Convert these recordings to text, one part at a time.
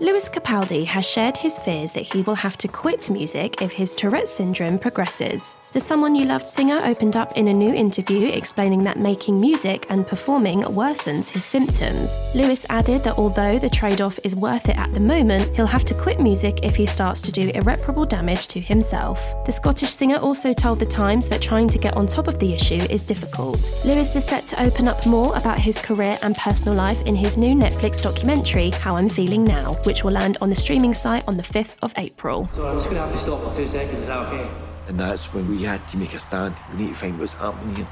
Lewis Capaldi has shared his fears that he will have to quit music if his Tourette syndrome progresses. The Someone You Loved singer opened up in a new interview explaining that making music and performing worsens his symptoms. Lewis added that although the trade off is worth it at the moment, he'll have to quit music if he starts to do irreparable damage to himself. The Scottish singer also told The Times that trying to get on top of the issue is difficult. Lewis is set to open up more about his career and personal life in his new Netflix documentary, How I'm Feeling Now, which will land on the streaming site on the 5th of April. So I'm just going to have to stop for two seconds, is that okay? And that's when we had to make a stand. We need to find what's happening here.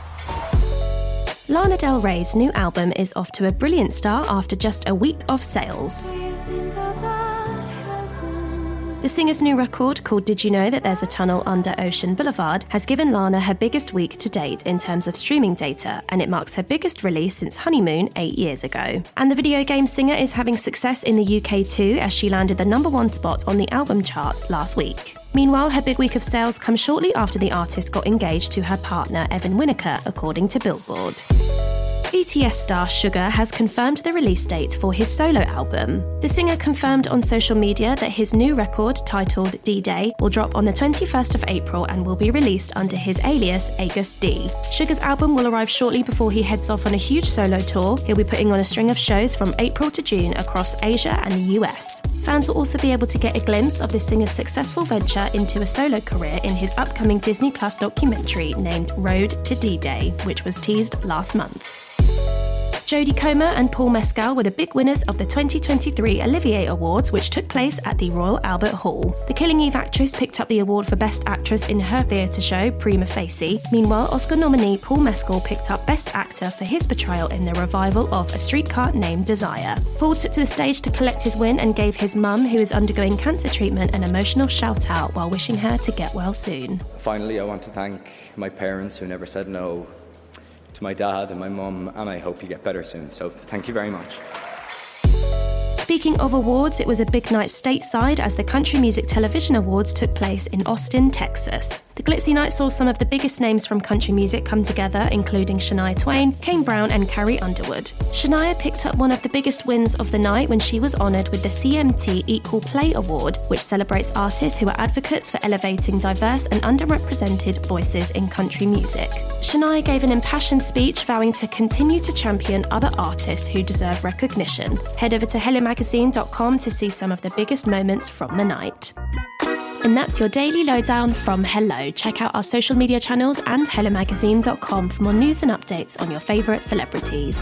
Lana Del Rey's new album is off to a brilliant start after just a week of sales. The singer's new record, called Did You Know That There's a Tunnel Under Ocean Boulevard, has given Lana her biggest week to date in terms of streaming data, and it marks her biggest release since Honeymoon eight years ago. And the video game singer is having success in the UK too, as she landed the number one spot on the album charts last week. Meanwhile, her big week of sales comes shortly after the artist got engaged to her partner Evan Winiker, according to Billboard. BTS star Suga has confirmed the release date for his solo album. The singer confirmed on social media that his new record, titled D Day, will drop on the 21st of April and will be released under his alias Agust D. Suga's album will arrive shortly before he heads off on a huge solo tour. He'll be putting on a string of shows from April to June across Asia and the US. Fans will also be able to get a glimpse of the singer's successful venture into a solo career in his upcoming Disney Plus documentary named Road to D Day, which was teased last month. Jodie Comer and Paul Mescal were the big winners of the 2023 Olivier Awards, which took place at the Royal Albert Hall. The Killing Eve actress picked up the award for Best Actress in her theatre show, Prima Facie. Meanwhile, Oscar nominee Paul Mescal picked up Best Actor for his portrayal in the revival of A Streetcar Named Desire. Paul took to the stage to collect his win and gave his mum, who is undergoing cancer treatment, an emotional shout out while wishing her to get well soon. Finally, I want to thank my parents who never said no, to my dad and my mum, and I hope you get better soon. So thank you very much. Speaking of awards, it was a big night stateside as the Country Music Television Awards took place in Austin, Texas. The glitzy night saw some of the biggest names from country music come together, including Shania Twain, Kane Brown, and Carrie Underwood. Shania picked up one of the biggest wins of the night when she was honoured with the CMT Equal Play Award, which celebrates artists who are advocates for elevating diverse and underrepresented voices in country music. Shania gave an impassioned speech vowing to continue to champion other artists who deserve recognition. Head over to HelloMagazine.com to see some of the biggest moments from the night. And that's your daily lowdown from Hello. Check out our social media channels and HelloMagazine.com for more news and updates on your favourite celebrities.